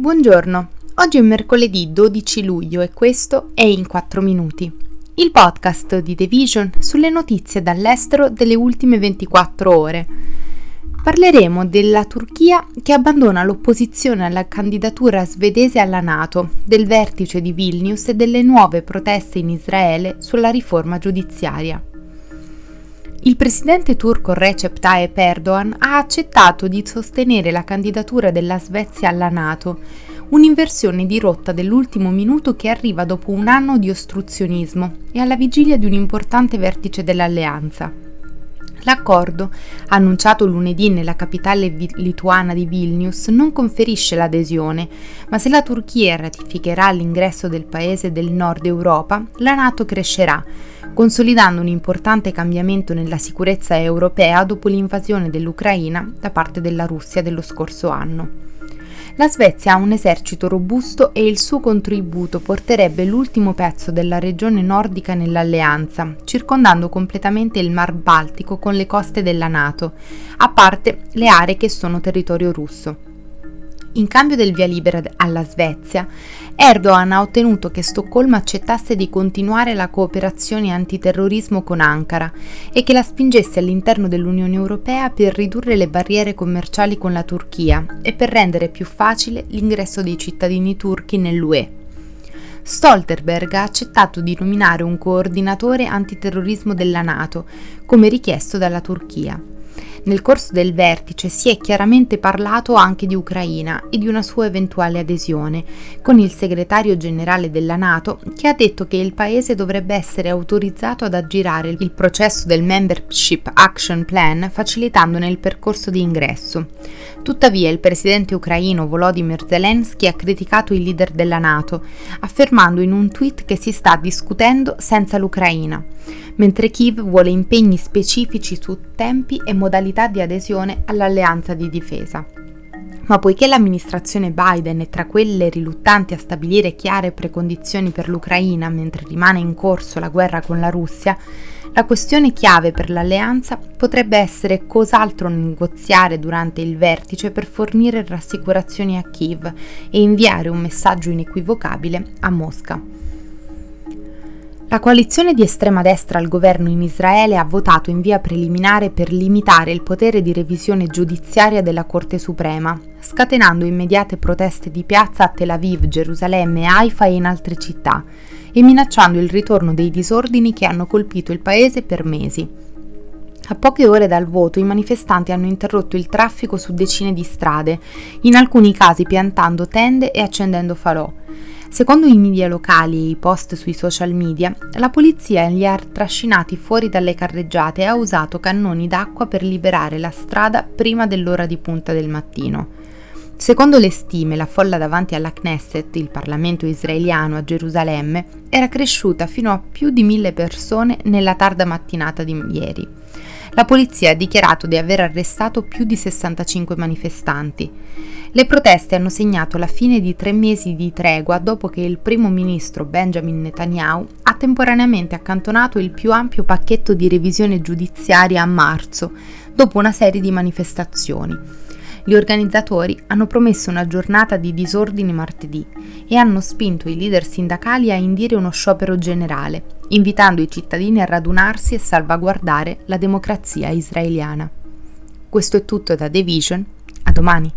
Buongiorno, oggi è mercoledì 12 luglio e questo è In 4 Minuti, il podcast di The Vision sulle notizie dall'estero delle ultime 24 ore. Parleremo della Turchia che abbandona l'opposizione alla candidatura svedese alla Nato, del vertice di Vilnius e delle nuove proteste in Israele sulla riforma giudiziaria. Il presidente turco Recep Tayyip Erdogan ha accettato di sostenere la candidatura della Svezia alla Nato, un'inversione di rotta dell'ultimo minuto che arriva dopo un anno di ostruzionismo e alla vigilia di un importante vertice dell'alleanza. L'accordo, annunciato lunedì nella capitale lituana di Vilnius, non conferisce l'adesione, ma se la Turchia ratificherà l'ingresso del paese del nord Europa, la Nato crescerà, consolidando un importante cambiamento nella sicurezza europea dopo l'invasione dell'Ucraina da parte della Russia dello scorso anno. La Svezia ha un esercito robusto e il suo contributo porterebbe l'ultimo pezzo della regione nordica nell'alleanza, circondando completamente il Mar Baltico con le coste della Nato, a parte le aree che sono territorio russo. In cambio del via libera alla Svezia, Erdogan ha ottenuto che Stoccolma accettasse di continuare la cooperazione antiterrorismo con Ankara e che la spingesse all'interno dell'Unione Europea per ridurre le barriere commerciali con la Turchia e per rendere più facile l'ingresso dei cittadini turchi nell'UE. Stoltenberg ha accettato di nominare un coordinatore antiterrorismo della Nato, come richiesto dalla Turchia. Nel corso del vertice si è chiaramente parlato anche di Ucraina e di una sua eventuale adesione, con il segretario generale della Nato che ha detto che il paese dovrebbe essere autorizzato ad aggirare il processo del Membership Action Plan facilitandone il percorso di ingresso. Tuttavia il presidente ucraino Volodymyr Zelensky ha criticato il leader della Nato, affermando in un tweet che si sta discutendo senza l'Ucraina mentre Kiev vuole impegni specifici su tempi e modalità di adesione all'alleanza di difesa. Ma poiché l'amministrazione Biden è tra quelle riluttanti a stabilire chiare precondizioni per l'Ucraina mentre rimane in corso la guerra con la Russia, la questione chiave per l'alleanza potrebbe essere cos'altro negoziare durante il vertice per fornire rassicurazioni a Kiev e inviare un messaggio inequivocabile a Mosca. La coalizione di estrema destra al governo in Israele ha votato in via preliminare per limitare il potere di revisione giudiziaria della Corte Suprema, scatenando immediate proteste di piazza a Tel Aviv, Gerusalemme, Haifa e in altre città, e minacciando il ritorno dei disordini che hanno colpito il paese per mesi. A poche ore dal voto i manifestanti hanno interrotto il traffico su decine di strade, in alcuni casi piantando tende e accendendo falò. Secondo i media locali e i post sui social media, la polizia li ha trascinati fuori dalle carreggiate e ha usato cannoni d'acqua per liberare la strada prima dell'ora di punta del mattino. Secondo le stime, la folla davanti alla Knesset, il Parlamento israeliano a Gerusalemme, era cresciuta fino a più di mille persone nella tarda mattinata di ieri. La polizia ha dichiarato di aver arrestato più di 65 manifestanti. Le proteste hanno segnato la fine di tre mesi di tregua dopo che il primo ministro Benjamin Netanyahu ha temporaneamente accantonato il più ampio pacchetto di revisione giudiziaria a marzo, dopo una serie di manifestazioni. Gli organizzatori hanno promesso una giornata di disordini martedì e hanno spinto i leader sindacali a indire uno sciopero generale, invitando i cittadini a radunarsi e salvaguardare la democrazia israeliana. Questo è tutto da The Vision, a domani.